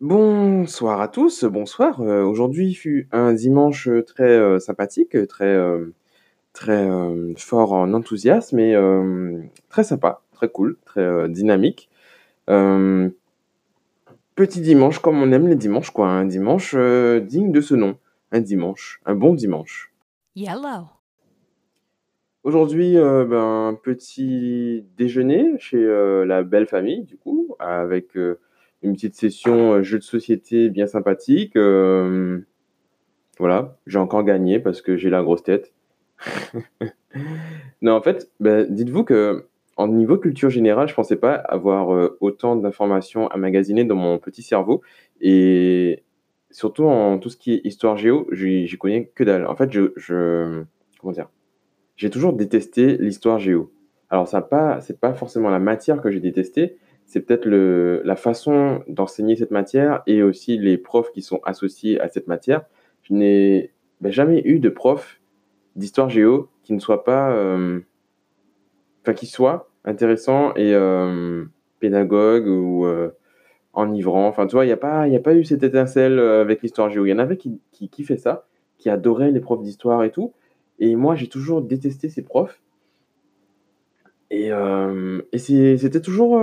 Bonsoir à tous, bonsoir. Heu, aujourd'hui fut un dimanche, très, heu, sympathique, très, très, fort en enthousiasme et très sympa, très cool, très, dynamique. Petit dimanche comme on aime les dimanches quoi, un dimanche, digne de ce nom. Un dimanche, un bon dimanche. Yellow. Aujourd'hui, ben, petit déjeuner chez, la belle famille du coup, avec, une petite session, heu, jeux de société bien sympathique, hem, voilà, j'ai encore gagné parce que j'ai la grosse tête. Non, en fait, bah, dites-vous qu'en niveau culture générale, je pensais pas avoir, heu, autant d'informations emmagasinées dans mon petit cerveau et surtout en tout ce qui est histoire géo, j'y connais que dalle. En fait, je je comment dire? J'ai toujours détesté l'histoire géo. Alors ça pas c'est pas forcément la matière que j'ai détestée, c'est peut-être le la façon d'enseigner cette matière et aussi les profs qui sont associés à cette matière. Je n'ai, bah, jamais eu de prof d'histoire géo qui ne soit pas, hem, enfin qui soit intéressant et hem, pédagogue ou heu, enivrant. Enfin, tu vois, il y a pas il a pas eu cette étincelle, avec l'histoire géo. Il y en avait qui qui kiffaient ça, qui adoraient les profs d'histoire et tout et moi, j'ai toujours détesté ces profs et et c'était toujours,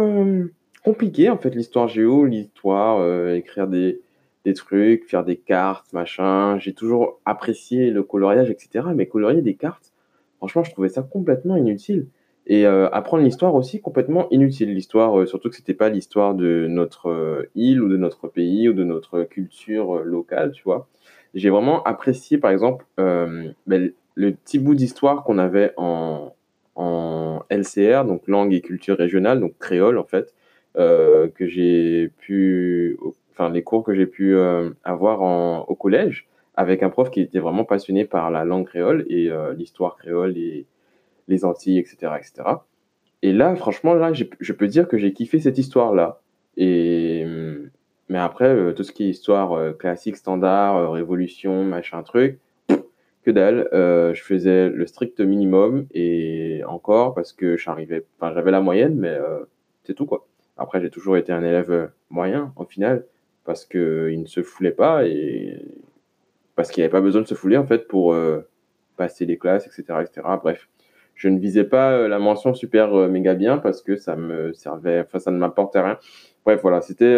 compliqué en fait l'histoire géo, l'histoire, heu, écrire des des trucs, faire des cartes, machin. J'ai toujours apprécié le coloriage et cetera, mais colorier des cartes, franchement, je trouvais ça complètement inutile et heu, apprendre l'histoire aussi complètement inutile. L'histoire, heu, surtout que c'était pas l'histoire de notre, île ou de notre pays ou de notre culture, locale, tu vois? J'ai vraiment apprécié par exemple, l le petit bout d'histoire qu'on avait en en LCR, donc langue et culture régionale, donc créole en fait, que j'ai pu enfin les cours que j'ai pu, heu, avoir au collège avec un prof qui était vraiment passionné par la langue créole et heu, l'histoire créole et les Antilles et cetera et là, franchement, là, je peux dire que j'ai kiffé cette histoire-là et mmh, mais après, tout ce qui est histoire, classique, standard, révolution, machin truc, que dalle. Je faisais le strict minimum et encore parce que j'arrivais enfin, j'avais la moyenne mais c'est tout quoi. Après, j'ai toujours été un élève, heu, moyen, au final, parce qu'il ne se foulait pas et parce qu'il y avait pas besoin de se fouler en fait pour, heu, passer les classes et cetera et cetera. Bref, je ne visais pas, la mention super, méga bien parce que ça me servait enfin, ça ne m'apportait rien. Bref, voilà, c'était,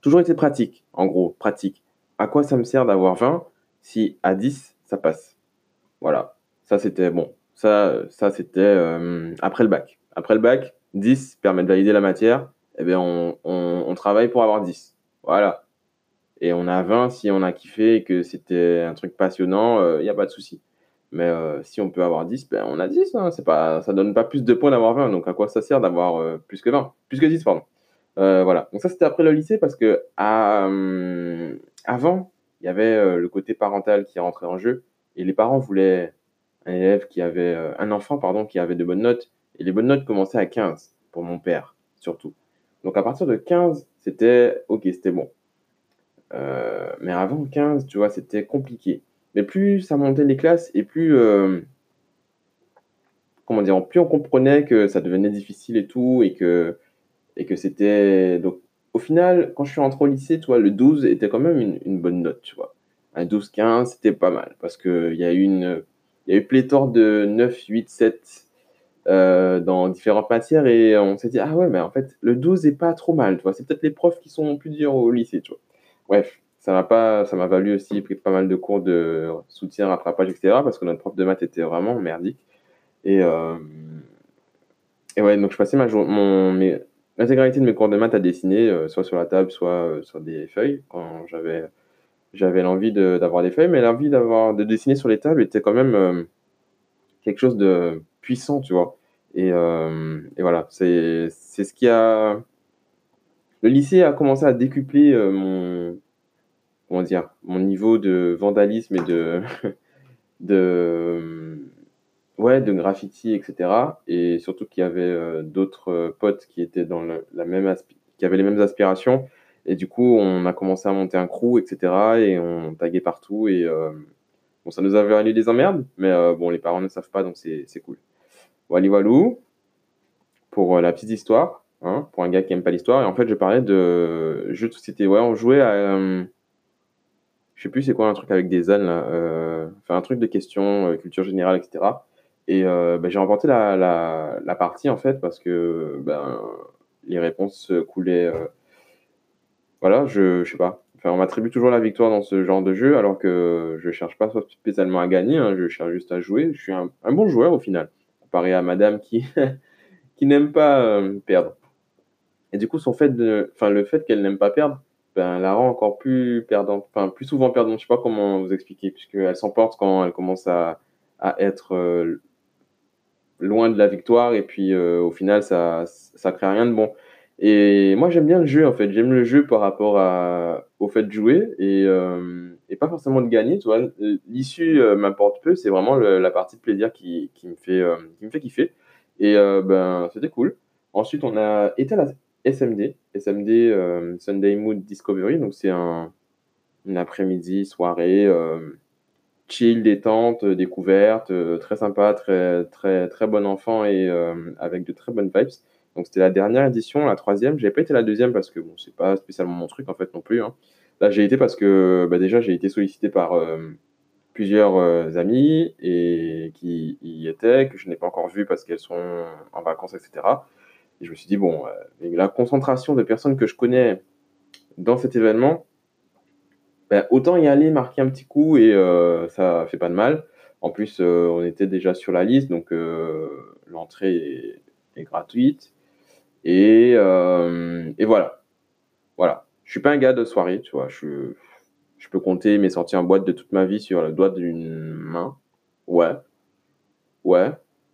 toujours été pratique, en gros, pratique. À quoi ça me sert d'avoir 20 si à 10 ça passe? Voilà, ça c'était bon, ça, ça c'était, après le bac. Après le bac, 10 permet de valider la matière et beh, on on on travaille pour avoir 10. Voilà et on a 20 si on a kiffé et que c'était un truc passionnant, il y a pas de souci. Mais heu, si on peut avoir 10, ben, on a 10, hein, c'est pas ça donne pas plus de points d'avoir 20, donc à quoi ça sert d'avoir, heu, plus que 20? Plus que 10 pardon. Heu, voilà, donc ça c'était après le lycée parce qu'à, mmh, avant, il y avait, heu, le côté parental qui rentrait en jeu et les parents voulaient un élève qui avait, un enfant pardon, qui avait de bonnes notes les bonnes notes commençaient à 15 pour mon père, surtout. Donc à partir de 15, c'était OK, c'était bon. Heu, mais avant 15, tu vois, c'était compliqué. Mais plus ça montait les classes et plus, hem comment dire? Plus on comprenait que ça devenait difficile et tout et que et que c'était donc au final, quand je suis rentré au lycée, tu vois, le 12 était quand même une bonne note, tu vois? Un 12-15, c'était pas mal parce qu'il y a eu une, y a eu pléthore de 9-8-7, heu, dans différentes matières et on s'est dit: «Ah ouais, mais en fait, le 12 est pas trop mal», tu vois? C'est peut-être les profs qui sont plus durs au lycée, tu vois? Bref, ça m'a pas ça m'a valu aussi pris pas mal de cours de soutien, rattrapage et cetera parce que notre prof de maths était vraiment merdique et hem et ouais, donc je passais ma jour mon l'intégralité de mes cours de maths à dessiner, heu, soit sur la table, soit, sur des feuilles quand j'avais j'avais l'envie d'avoir des feuilles, mais l'envie d'avoir de dessiner sur les tables était quand même, quelque chose de puissant, tu vois? Et hem et voilà, c'est ce qui a le lycée a commencé à décupler, heu, mon comment dire? Mon niveau de vandalisme et de de, ouais, de graffiti et cetera et surtout qu'il y avait, heu, d'autres, potes qui étaient dans la même qui avaient les mêmes aspirations et du coup, on a commencé à monter un crew et cetera et on taguait partout et bon, ça nous avait valu des emmerdes, mais bon, les parents ne savent pas donc c'est cool. Walou walou pour, heu, la petite histoire. hein, pour un gars qui aime pas l'histoire. Et en fait, je parlais de jeux de société. Ouais, on jouait à. euh, je sais plus c'est quoi un truc avec des ânes là. euh, enfin, un truc de questions, euh, culture générale, etc. Et euh, bah, j'ai remporté la, partie en fait parce que ben, les réponses coulaient. euh, voilà, je, sais pas. Enfin, on m'attribue toujours la victoire dans ce genre de jeu alors que je cherche pas spécialement à gagner, hein, je cherche juste à jouer. Je suis un bon joueur au final, comparé à madame qui, qui n'aime pas euh, perdre. Et du coup, son fait de, enfin, le fait qu'elle n'aime pas perdre, ben, la rend encore plus perdante, enfin, plus souvent perdante. Je sais pas comment vous expliquer, puisqu'elle s'emporte quand elle commence à, à être euh, loin de la victoire, et puis euh, au final, ça, ça crée rien de bon. Et moi, j'aime bien le jeu, en fait. J'aime le jeu par rapport à, au fait de jouer et, et pas forcément de gagner, tu vois. L'issue euh, m'importe peu, c'est vraiment la partie de plaisir qui, qui me fait, euh, qui me fait kiffer. Et euh, ben, c'était cool. Ensuite, on a été à la SMD, SMD Sunday Mood Discovery. Donc, c'est un, une après-midi, soirée, chill, détente, découverte, très sympa, très, très, très bon enfant et avec de très bonnes vibes. Donc, c'était la dernière édition, la troisième. J'ai pas été la deuxième parce que bon, c'est pas spécialement mon truc en fait non plus. hein. Là, j'ai été parce que bah, déjà, j'ai été sollicité par euh, plusieurs euh, amis et qui y étaient, que je n'ai pas encore vu parce qu'elles sont en vacances, etc. Et je me suis dit, bon, euh, la concentration de personnes que je connais dans cet événement, ben, autant y aller, marquer un petit coup et euh, ça fait pas de mal. En plus, on était déjà sur la liste, donc l'entrée est, gratuite. Et voilà. Voilà. Je suis pas un gars de soirée, tu vois. Je, je peux compter mes sorties en boîte de toute ma vie sur le doigt d'une main. Ouais. Ouais.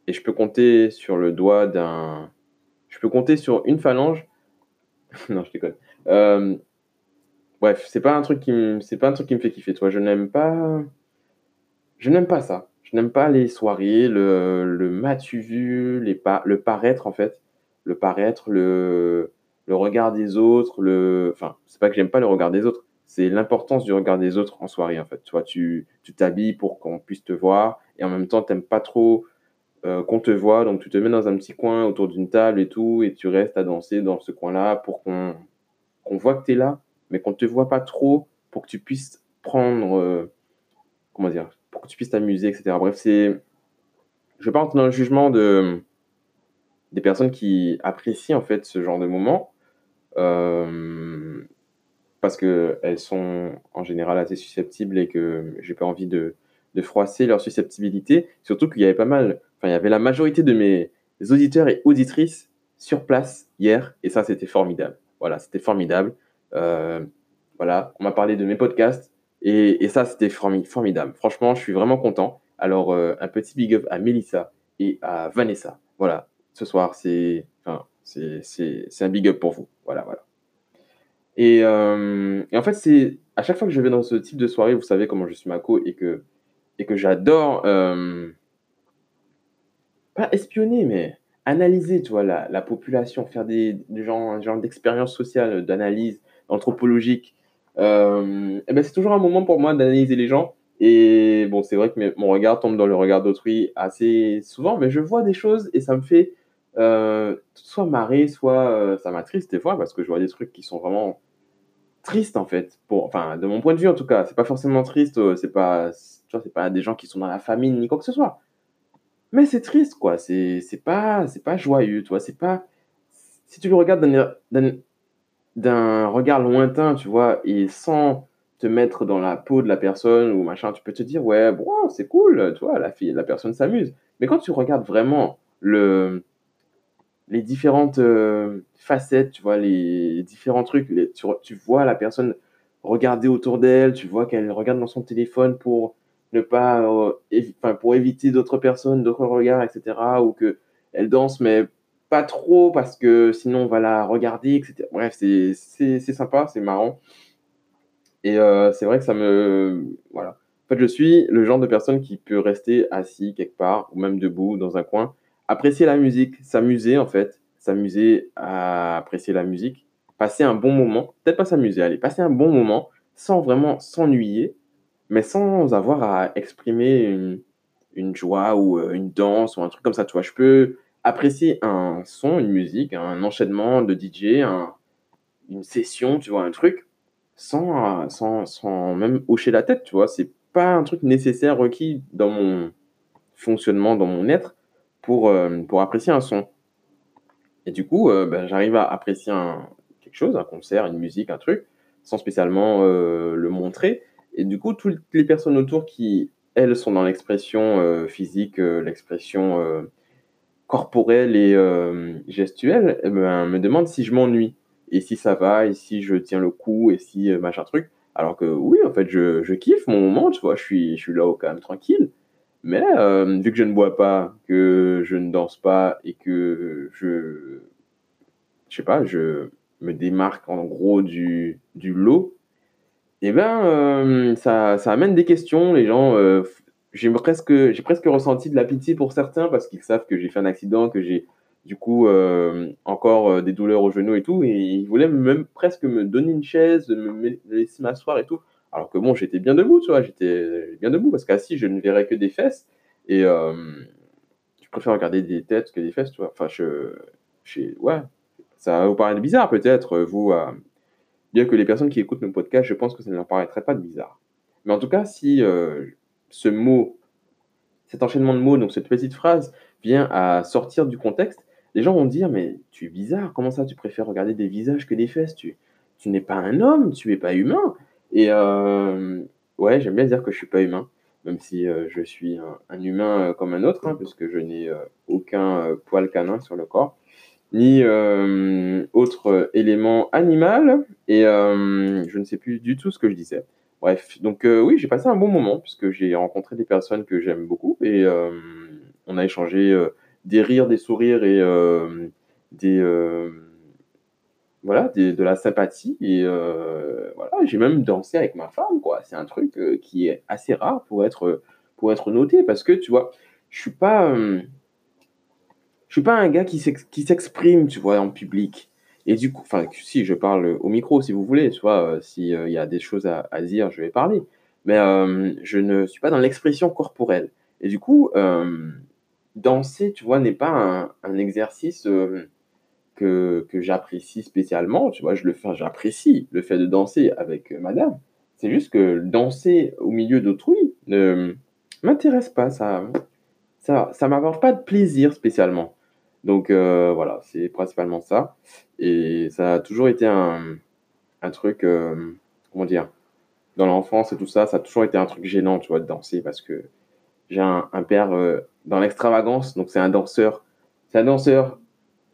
Et je peux compter sur le doigt d'un. Je peux compter sur une phalange. non, je déconne. Euh, bref, c'est pas un truc qui me, c'est pas un truc qui me fait kiffer, toi. Je n'aime pas, je n'aime pas ça. Je n'aime pas les soirées, le, le m'as-tu vu, les le paraître en fait, le paraître, le, le regard des autres, le, enfin, c'est pas que j'aime pas le regard des autres, c'est l'importance du regard des autres en soirée en fait. Tu vois, tu, t'habilles pour qu'on puisse te voir et en même temps t'aimes pas trop euh, qu'on te voit, donc tu te mets dans un petit coin autour d'une table et tout et tu restes à danser dans ce coin-là pour qu'on voit que tu es là, mais qu'on ne te voit pas trop pour que tu puisses prendre, euh, comment dire, pour que tu puisses t'amuser, etc. Bref, c'est, je vais pas rentrer dans le jugement de, des personnes qui apprécient en fait ce genre de moment, euh, parce qu'elles sont en général assez susceptibles et que j'ai pas envie de, froisser leur susceptibilité, surtout qu'il y avait pas mal, enfin il y avait la majorité de mes auditeurs et auditrices sur place hier, et ça c'était formidable. Voilà, c'était formidable. Euh, voilà, on m'a parlé de mes podcasts et, ça, c'était formi- formidable. Franchement, je suis vraiment content. Alors, euh, un petit big up à Melissa et à Vanessa. Voilà, ce soir, c'est c'est un big up pour vous. Voilà, voilà. Et, euh, et en fait, c'est à chaque fois que je vais dans ce type de soirée, vous savez comment je suis Mako et que, et que j'adore euh, pas espionner, mais analyser, tu vois, la, la population, faire des, des genres, un genre d'expérience sociale, d'analyse anthropologique. Euh, ben, c'est toujours un moment pour moi d'analyser les gens. Et bon, c'est vrai que mon regard tombe dans le regard d'autrui assez souvent, mais je vois des choses et ça me fait euh, soit marrer, soit euh, ça m'attriste des fois parce que je vois des trucs qui sont vraiment tristes en fait. Enfin, de mon point de vue en tout cas, c'est pas forcément triste, euh, c'est pas, c'est pas des gens qui sont dans la famine ni quoi que ce soit. Mais c'est triste, quoi. C'est c'est pas, c'est pas joyeux, tu vois. C'est pas. Si tu le regardes d'un regard lointain, tu vois, et sans te mettre dans la peau de la personne ou machin, tu peux te dire, ouais, bon, c'est cool, tu vois, la fille, la personne s'amuse. Mais quand tu regardes vraiment le, les différentes euh, facettes, tu vois, les différents trucs, tu, vois la personne regarder autour d'elle, tu vois qu'elle regarde dans son téléphone pour ne pas, euh, pour éviter d'autres personnes, d'autres regards, etc. Ou que elle danse, mais pas trop parce que sinon on va la regarder, etc. Bref, c'est sympa, c'est marrant. Et euh, c'est vrai que ça me... Voilà. En fait, je suis le genre de personne qui peut rester assis quelque part, ou même debout dans un coin, apprécier la musique, s'amuser en fait, s'amuser à apprécier la musique, passer un bon moment, peut-être pas s'amuser, allez, passer un bon moment sans vraiment s'ennuyer, mais sans avoir à exprimer une, joie ou euh, une danse ou un truc comme ça, tu vois. Je peux apprécier un son, une musique, un enchaînement de DJ, un une session, tu vois? Un truc, sans, sans sans même hocher la tête, tu vois? C'est pas un truc nécessaire, requis dans mon fonctionnement, dans mon être pour, hem, pour apprécier un son et du coup, heu, bah, j'arrive à apprécier un quelque chose, un concert, une musique, un truc, sans spécialement, heu, le montrer et du coup, toutes les personnes autour qui, elles, sont dans l'expression, physique, l'expression, corporelle et gestuelle et ben, me demandent si je m'ennuie et si ça va et si je tiens le coup et si, machin truc. Alors que oui, en fait, je je kiffe mon moment, tu vois? Je suis je suis là, au calme, tranquille, mais hem, vu que je ne bois pas, que je ne danse pas et que je je sais pas, je me démarque en gros du du lot et ben, hem, ça ça amène des questions. Les gens, heu, f j'ai presque ressenti de la pitié pour certains parce qu'ils savent que j'ai fait un accident, que j'ai du coup, encore, des douleurs au genou et tout et ils voulaient même presque me donner une chaise, me laisser m'asseoir et tout. Alors que bon, j'étais bien debout, tu vois? J'étais bien debout parce qu'assis, je ne verrais que des fesses et hem, je préfère regarder des têtes que des fesses, tu vois? Enfin, je j'ai ouais, ça va vous paraître bizarre peut-être, vous, à bien que les personnes qui écoutent nos podcasts, je pense que ça ne leur paraîtrait pas bizarre. Mais en tout cas, si, heu, ce mot, cet enchaînement de mots, donc cette petite phrase vient à sortir du contexte, les gens vont dire: «Mais tu es bizarre, comment ça tu préfères regarder des visages que des fesses? Tu tu n'es pas un homme, tu es pas humain» et hem, ouais, j'aime bien dire que je suis pas humain, même si, heu, je suis un humain, heu, comme un autre, hein, puisque je n'ai, aucun, poil canin sur le corps, ni, autre élément animal et je ne sais plus du tout ce que je disais. Bref, donc oui, j'ai passé un bon moment puisque j'ai rencontré des personnes que j'aime beaucoup et on a échangé, des rires, des sourires et des, voilà, des de la sympathie et heu, voilà, j'ai même dansé avec ma femme, quoi. C'est un truc, heu, qui est assez rare pour être, pour être noté parce que, tu vois, je suis pas, hem je suis pas un gars qui s'ex qui s'exprime, tu vois, en public et du coup enfin, si, je parle au micro si vous voulez, tu vois? Heu, si, heu, il y a des choses à à dire, je vais parler, mais je ne suis pas dans l'expression corporelle et du coup, danser, tu vois, n'est pas un un exercice, que j'apprécie spécialement, tu vois? Je le fais j'apprécie le fait de danser avec, heu, madame. C'est juste que danser au milieu d'autrui ne m'intéresse pas, ça ça ça m'apporte pas de plaisir spécialement. Donc heu, voilà, c'est principalement ça et ça a toujours été un truc, hem, comment dire? Dans l'enfance et tout ça, ça a toujours été un truc gênant, tu vois, de danser parce que j'ai un père, dans l'extravagance, donc c'est un danseur c'est un danseur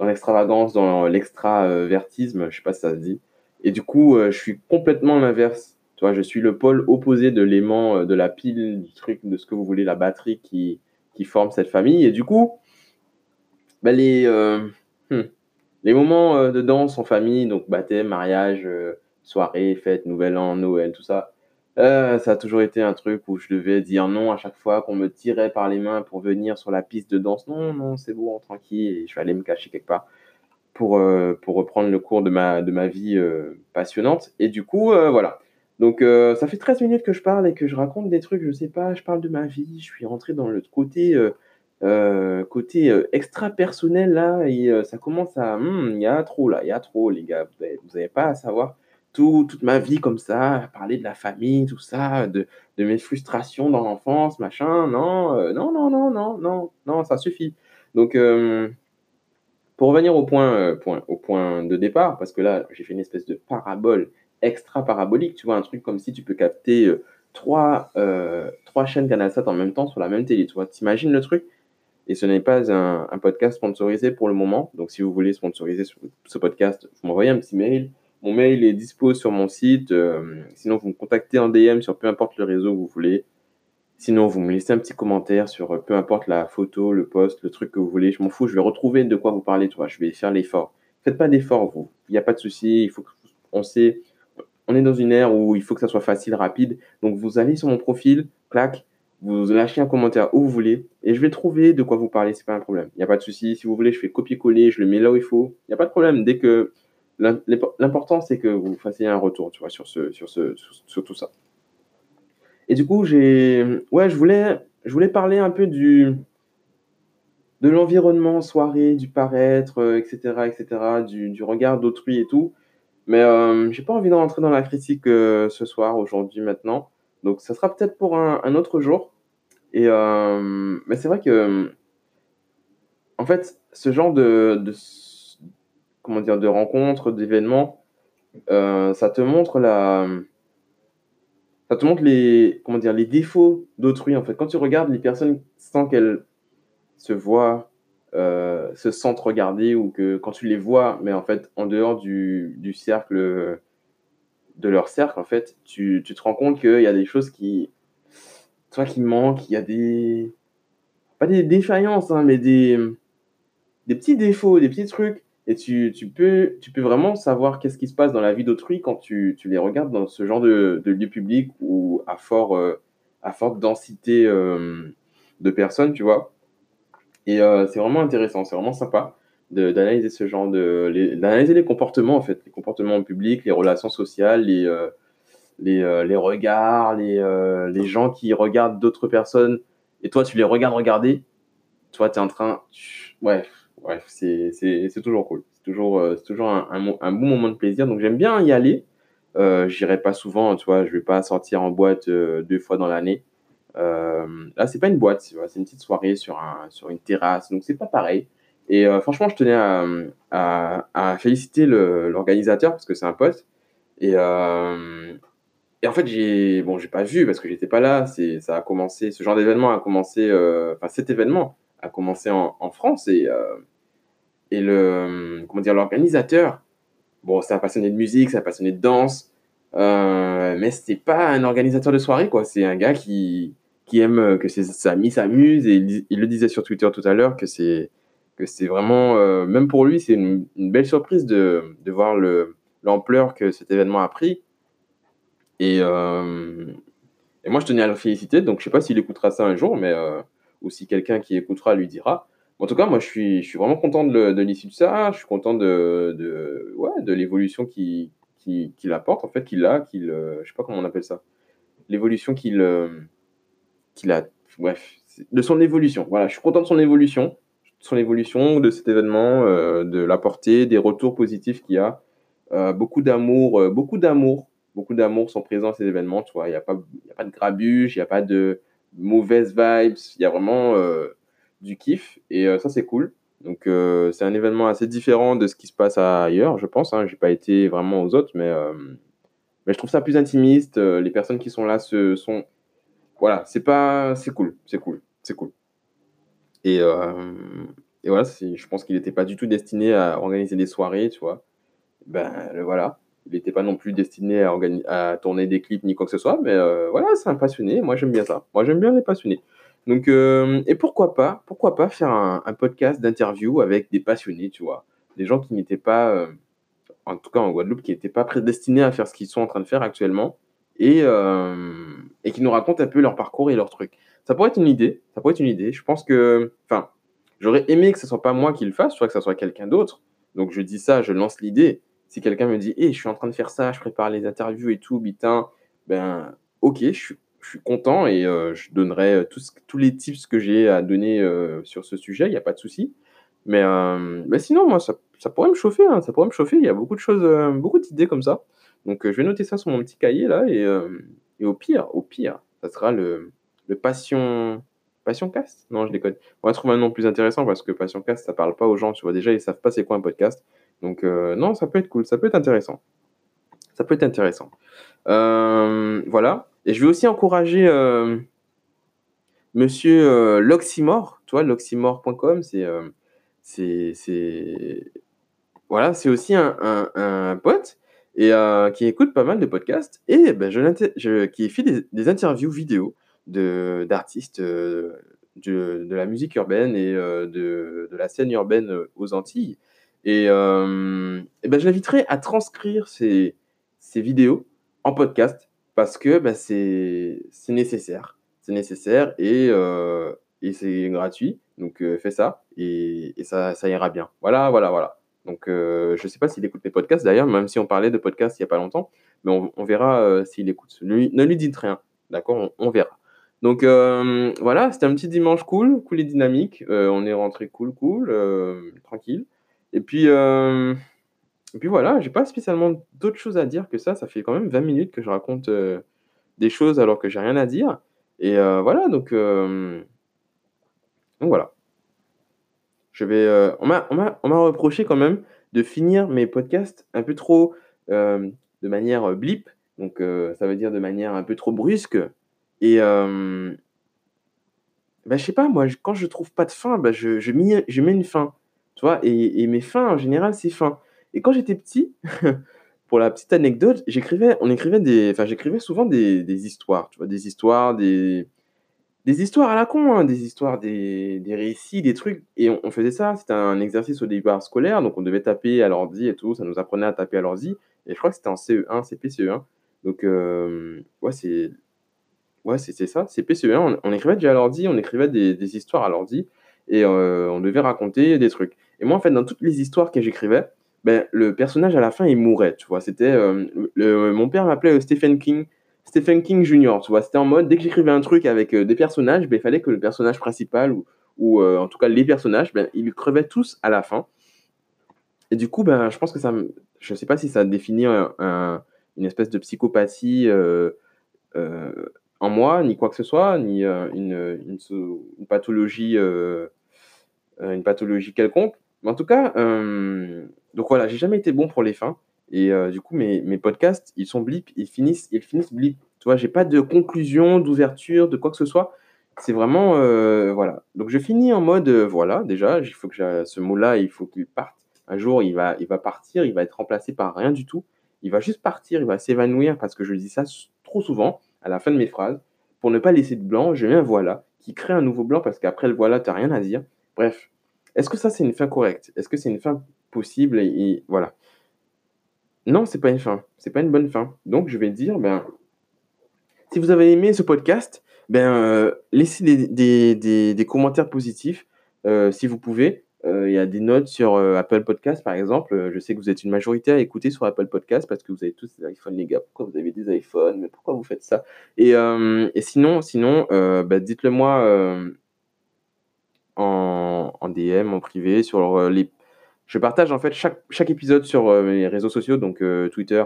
l'extravagance, dans l'extra, heu, vertisme, je sais pas si ça se dit et du coup, heu, je suis complètement l'inverse, tu vois? Je suis le pôle opposé de l'aimant, heu, de la pile, du truc, de ce que vous voulez, la batterie qui qui forme cette famille et du coup bah, les, heu, mmh, les moments, de danse en famille, donc baptême, mariage, soirée, fête, nouvel an, Noël, tout ça, heu, ça a toujours été un truc où je devais dire non à chaque fois qu'on me tirait par les mains pour venir sur la piste de danse. «Non, non, c'est bon, tranquille» et je vais aller me cacher quelque part pour, heu, pour reprendre le cours de ma de ma vie, heu, passionnante et du coup, voilà. Donc ça fait 13 minutes que je parle et que je raconte des trucs, je sais pas, je parle de ma vie, je suis rentré dans le côté, côté, heu, extra personnel là et ça commence à, mmh, il y a trop là, il y a trop les gars. Vous avez vous avez pas à savoir tout toute ma vie comme ça, parler de la famille, tout ça, de mes frustrations dans l'enfance, machin. Non, heu, non, non, non, non, non, non, ça suffit. Donc hem, pour revenir au point, heu, point au point de départ, parce que là, j'ai fait une espèce de parabole extra parabolique, tu vois? Un truc comme si tu peux capter, heu, 3, heu, 3 chaînes CanalSat en même temps sur la même télé, tu vois? Tu imagines le truc? Et ce n'est pas un un podcast sponsorisé pour le moment, donc si vous voulez sponsoriser ce ce podcast, vous m'envoyez un petit mail. Mon mail est dispo sur mon site, hem, sinon vous me contactez en DM sur peu importe le réseau que vous voulez. Sinon, vous me laissez un petit commentaire sur, heu, peu importe la photo, le post, le truc que vous voulez, je m'en fous, je vais retrouver de quoi vous parler, tu vois? Je vais faire l'effort. Faites pas d'effort vous, il y a pas de souci, il faut que on sait on est dans une ère où il faut que ça soit facile, rapide, donc vous allez sur mon profil, clac, vous lâchez un commentaire où vous voulez et je vais trouver de quoi vous parler, c'est pas un problème. Il y a pas de souci, si vous voulez, je fais copier-coller, je le mets là où il faut, il y a pas de problème. Dès que l'important, c'est que vous fassiez un retour, tu vois, sur ce sur ce sur tout ça. Et du coup, j'ai ouais, je voulais je voulais parler un peu du de l'environnement soirée, du paraître, heu, et cetera, et cetera, du du regard d'autrui et tout. Mais, hem, j'ai pas envie de rentrer dans la critique, heu, ce soir, aujourd'hui, maintenant. Donc ça sera peut-être pour un autre jour et hem, mais c'est vrai que, en fait, ce genre de comment dire? De rencontres, d'événements, heu, ça te montre la, ça te montre les comment dire? Les défauts d'autrui, en fait. Quand tu regardes les personnes sans qu'elles se voient, heu, se sentent regardées ou que quand tu les vois, mais en fait, en dehors du du cercle, de leur cercle, en fait, tu tu te rends compte qu'il y a des choses qui, vois, qui manquent. Il y a des pas des défaillances, hein, mais des, des petits défauts, des petits trucs et tu tu peux tu peux vraiment savoir qu'est-ce qui se passe dans la vie d'autrui quand tu tu les regardes dans ce genre de de lieu public ou à fort, heu, à forte densité, hem, de personnes, tu vois? Et heu, c'est vraiment intéressant, c'est vraiment sympa d'analyser ce genre de d'analyser les comportements, en fait, les comportements en public, les relations sociales, les, heu, les, heu, les regards, les, heu, les gens qui regardent d'autres personnes et toi, tu les regardes regarder? Toi, tu es en train ouais, bref, c'est toujours cool. C'est toujours, c'est toujours un un bon moment de plaisir, donc j'aime bien y aller. Heu, j'irai pas souvent, tu vois? Je vais pas sortir en boîte, heu, 2 fois dans l'année. Hem, là, c'est pas une boîte? C'est une petite soirée sur un sur une terrasse, donc c'est pas pareil et heu, franchement, je tenais à, à à féliciter l'organisateur parce que c'est un pote et et en fait, j'ai bon, pas vu parce que j'étais pas là, ça a commencé ce genre d'événement a commencé, enfin, cet événement a commencé en en France et et le, comment dire? L'organisateur, bon, c'est un passionné de musique, c'est un passionné de danse, heu, mais c'est pas un organisateur de soirée, quoi. C'est un gars qui qui aime, heu, que ses amis s'amusent et il le disait sur Twitter tout à l'heure que c'est que c'est vraiment, heu, même pour lui, c'est une belle surprise de de voir le l'ampleur que cet événement a pris et hem et moi, je tenais à le féliciter, donc je sais pas s'il écoutera ça un jour, mais ou si quelqu'un qui écoutera lui dira. En tout cas, moi, je suis je suis vraiment content de l'issue de ça. Je suis content de de ouais, de l'évolution qu'il qu'il qu'il apporte, en fait, qu'il a, qu'il, heu, je sais pas comment on appelle ça? L'évolution qu'il, qu'il a bref, de son évolution. Voilà, je suis content de son évolution, son évolution, de cet événement, heu, de la portée, des retours positifs qu'il y a. Heu, beaucoup d'amour, heu, beaucoup d'amour, beaucoup d'amour sont présents à ces événements, tu vois? Il y a pas a pas de grabuge, il y a pas de mauvaises vibes, il y a vraiment, du kiff et heu, ça, c'est cool. Donc heu, c'est un événement assez différent de ce qui se passe ailleurs, je pense, hein. J'ai pas été vraiment aux autres, mais hem, mais je trouve ça plus intimiste, les personnes qui sont là se sont voilà, c'est pas c'est cool, c'est cool, c'est cool et et voilà, je pense qu'il était pas du tout destiné à organiser des soirées, tu vois? Ben, le voilà. Il était pas non plus destiné à à tourner des clips ni quoi que ce soit, mais voilà, c'est un passionné. Moi, j'aime bien ça. Moi, j'aime bien les passionnés. Donc hem et pourquoi pas pourquoi pas faire un podcast d'interview avec des passionnés, tu vois? Des gens qui n'étaient pas, heu, en tout cas en Guadeloupe, qui étaient pas prédestinés à faire ce qu'ils sont en train de faire actuellement et hem et qui nous racontent un peu leur parcours et leurs trucs. Ça pourrait être une idée, ça pourrait être une idée. Je pense que enfin, j'aurais aimé que ce soit pas moi qui le fasse, vois? Que ça soit quelqu'un d'autre. Donc je dis ça, je lance l'idée. Si quelqu'un me dit: «Hey, je suis en train de faire ça, je prépare les interviews et tout, bitin», ben, OK, je suis je suis content et heu, je donnerai, tout ce tous les tips que j'ai à donner, heu, sur ce sujet, il y a pas de souci. Mais sinon, moi, ça pourrait me chauffer, hein, ça pourrait me chauffer. Il y a beaucoup de choses, beaucoup d'idées comme ça. Donc je vais noter ça sur mon petit cahier là et au pire au pire, ça sera le le passion passioncast? Non, je déconne. On va trouver un nom plus intéressant parce que passioncast, ça parle pas aux gens, tu vois? Déjà, ils savent pas c'est quoi un podcast. Donc non, ça peut être cool, ça peut être intéressant. Ça peut être intéressant. Voilà et je vais aussi encourager, hem, monsieur, heu, l'Oxymore, tu vois? L'oxymore.com, c'est, hem, c'est voilà, c'est aussi un un pote et heu, qui écoute pas mal de podcasts et je l'inté je qui fait des interviews vidéo d'artistes, heu, de de la musique urbaine et de de la scène urbaine, aux Antilles et et bah, je l'inviterai à transcrire ces ces vidéos en podcast parce que, bah, c'est nécessaire. C'est nécessaire et heu et c'est gratuit donc heu, fais ça et et ça ça ira bien. Voilà, voilà, voilà. Donc heu, je sais pas s'il écoute mes podcasts d'ailleurs, même si on parlait de podcasts il y a pas longtemps, mais on verra, s'il écoute. Ne lui dites rien, d'accord? On verra. Donc euh, voilà, c'était un petit dimanche cool, cool et dynamique. Euh, on est rentré cool, cool, euh, tranquille. Et puis, euh, et puis voilà, j'ai pas spécialement d'autres choses à dire que ça. Ça fait quand même 20 minutes que je raconte euh, des choses alors que j'ai rien à dire. Et euh, voilà, donc, euh, donc voilà. Je vais, on m'a, reproché quand même de finir mes podcasts un peu trop de manière blip, donc ça veut dire de manière un peu trop brusque. Et bah, je sais pas, moi, quand je trouve pas de fin, bah, je, je, mets, une fin, tu vois? Et mes fins, en général, c'est fin. Et quand j'étais petit, pour la petite anecdote, j'écrivais, on écrivait des, enfin, j'écrivais souvent des, histoires, tu vois, des histoires, des, des histoires à la con, hein, des histoires, des, des récits, des trucs. Et on, faisait ça, c'était un exercice au départ scolaire, donc on devait taper à l'ordi et tout, ça nous apprenait à taper à l'ordi. Et je crois que c'était en CE1, CP, CE1. Donc, euh, ouais, c'est ouais, c'est c'est ça, CP, CE1, on, écrivait déjà à l'ordi, on écrivait des, des histoires à l'ordi, et euh, on devait raconter des trucs. Et moi, en fait, dans toutes les histoires que j'écrivais, ben, le personnage à la fin, il mourait, tu vois. C'était, euh, mon père m'appelait euh, Stephen King, Stephen King Junior, tu vois. C'était en mode, dès que j'écrivais un truc avec euh, des personnages, ben, il fallait que le personnage principal, ou, ou en tout cas les personnages, ben, ils crevaient tous à la fin. Et du coup, ben, je pense que ça. Je sais pas si ça définit un- un- une espèce de psychopathie en moi, ni quoi que ce soit, ni une, une, pathologie, une pathologie quelconque. Mais en tout cas, euh, donc voilà, j'ai jamais été bon pour les fins. Et euh, du coup, mes, mes podcasts, ils sont blip, ils finissent, ils finissent blip. Tu vois, j'ai pas de conclusion, d'ouverture, de quoi que ce soit. C'est vraiment, euh, voilà. Donc je finis en mode, voilà, déjà, il faut que ce mot-là, il faut qu'il parte. Un jour, il va, il va partir, il va être remplacé par rien du tout. Il va juste partir, il va s'évanouir parce que je dis ça trop souvent à la fin de mes phrases. Pour ne pas laisser de blanc, je mets un voilà qui crée un nouveau blanc parce qu'après le voilà, tu n'as rien à dire. Bref, est-ce que ça, c'est une fin correcte? Est-ce que c'est une fin possible et, voilà. Non, c'est pas une fin. C'est pas une bonne fin. Donc, je vais dire, ben, si vous avez aimé ce podcast, ben, euh, laissez des, commentaires positifs euh, si vous pouvez. Euh, Il y a des notes sur Apple Podcast, par exemple. Je sais que vous êtes une majorité à écouter sur Apple Podcast parce que vous avez tous des iPhones, les gars. Pourquoi vous avez des iPhones? Mais pourquoi vous faites ça? Et, sinon, sinon ben, dites-le moi en, DM, en privé, sur euh, les. Je partage en fait chaque, chaque épisode sur euh, mes réseaux sociaux, donc euh, Twitter,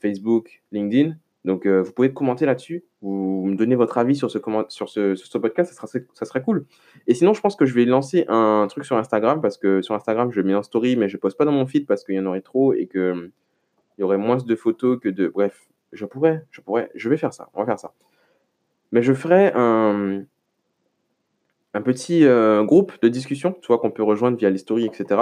Facebook, LinkedIn. Donc vous pouvez commenter là-dessus, vous me donnez votre avis sur ce, sur sur ce podcast, ça serait, ça serait cool. Et sinon, je pense que je vais lancer un truc sur Instagram parce que sur Instagram, je mets en story, mais je poste pas dans mon feed parce qu'il y en aurait trop et que hum, il y aurait moins de photos que de. Bref, je pourrais, je pourrais, je vais faire ça, on va faire ça. Mais je ferai un, un petit euh, groupe de discussion, tu vois, qu'on peut rejoindre via les stories, etc.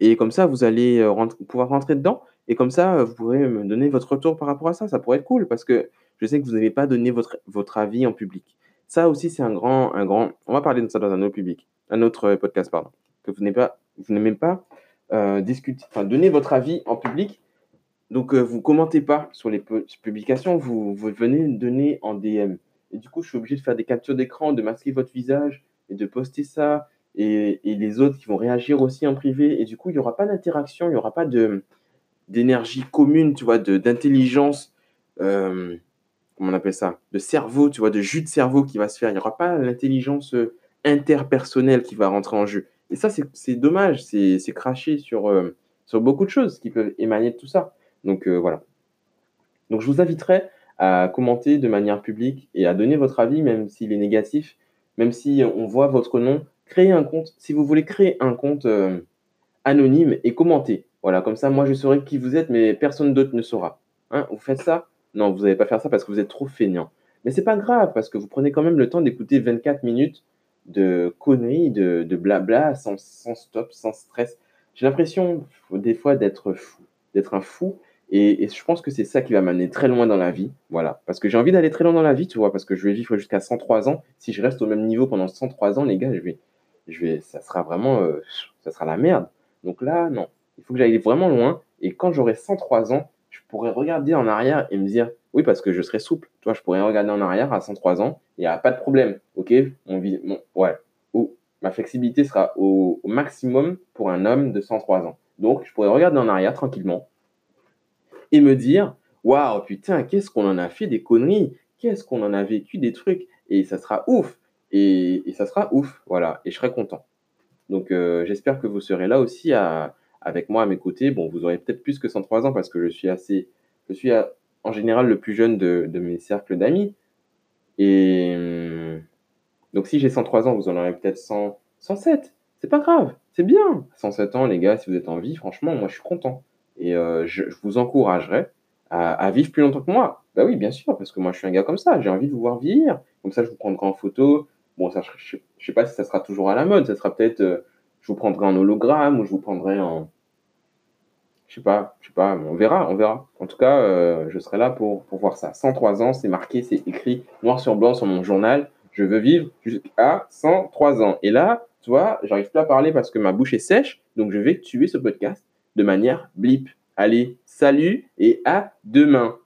Et comme ça, vous allez euh, pouvoir rentrer dedans. Et comme ça, euh, vous pourrez me donner votre retour par rapport à ça. Ça pourrait être cool parce que je sais que vous n'avez pas donné votre, votre avis en public. Ça aussi, c'est un grand, un grand. On va parler de ça dans un autre public, un autre podcast, pardon. Que vous n'aimez pas, vous n'aimez pas euh, enfin, donner votre avis en public. Donc, vous commentez pas sur les pu- publications, vous, vous venez donner en DM. Et du coup, je suis obligé de faire des captures d'écran, de masquer votre visage et de poster ça. Et, et les autres qui vont réagir aussi en privé. Et du coup, il n'y aura pas d'interaction, il n'y aura pas de, d'énergie commune, tu vois, de, d'intelligence, euh, comment on appelle ça, de cerveau, tu vois, de jus de cerveau qui va se faire. Il n'y aura pas l'intelligence euh, interpersonnelle qui va rentrer en jeu. Et ça, c'est, c'est dommage, c'est, c'est craché sur, euh, sur beaucoup de choses qui peuvent émaner de tout ça. Donc voilà. Donc je vous inviterai à commenter de manière publique et à donner votre avis, même s'il est négatif, même si on voit votre nom. Créez un compte. Si vous voulez créer un compte euh, anonyme et commenter. Voilà, comme ça, moi, je saurai qui vous êtes, mais personne d'autre ne saura. Hein, vous faites ça? Non, vous n'allez pas faire ça parce que vous êtes trop feignant. Mais c'est pas grave, parce que vous prenez quand même le temps d'écouter 24 minutes de conneries, de, de blabla, sans, sans stop, sans stress. J'ai l'impression, des fois, d'être fou, d'être un fou. Et, je pense que c'est ça qui va m'amener très loin dans la vie. Voilà. Parce que j'ai envie d'aller très loin dans la vie, tu vois, parce que je vais vivre jusqu'à 103 ans. Si je reste au même niveau pendant 103 ans, les gars, je vais, je vais, ça sera vraiment, euh, ça sera la merde. Donc là, non. Il faut que j'aille vraiment loin. Et quand j'aurai 103 ans, je pourrais regarder en arrière et me dire, oui, parce que je serai souple. Tu vois, je pourrais regarder en arrière à 103 ans. Il n'y a pas de problème. OK vie, mon, Ouais. Ou ma flexibilité sera au, au maximum pour un homme de 103 ans. Donc, je pourrais regarder en arrière tranquillement et me dire, waouh, putain, qu'est-ce qu'on en a fait des conneries? Qu'est-ce qu'on en a vécu des trucs? Et ça sera ouf. Et ça sera ouf, voilà. Et je serai content. Donc heu, j'espère que vous serez là aussi avec moi à mes côtés. Bon, vous aurez peut-être plus que 103 ans parce que je suis assez je suis a en général le plus jeune de de mes cercles d'amis. Et mmh, donc si j'ai 103 ans, vous en aurez peut-être 100 107, c'est pas grave, c'est bien. 107 ans les gars, si vous êtes en vie, franchement, moi je suis content et heu, je vous encouragerais à vivre plus longtemps que moi. Bah oui, bien sûr, parce que moi je suis un gars comme ça, j'ai envie de vous voir vieillir. Comme ça, je vous prendrai en photo. Bon je je sais pas si ça sera toujours à la mode, ça sera peut-être, heu, je vous prendrai en hologramme ou je vous prendrai en je sais pas je sais pas, on verra, on verra. En tout cas, heu, je serai là pour pour voir ça. 103 ans, c'est marqué, c'est écrit noir sur blanc sur mon journal. Je veux vivre jusqu'à 103 ans et là, tu vois, j'arrive plus à parler parce que ma bouche est sèche, donc je vais tuer ce podcast de manière blip. Allez, salut et à demain!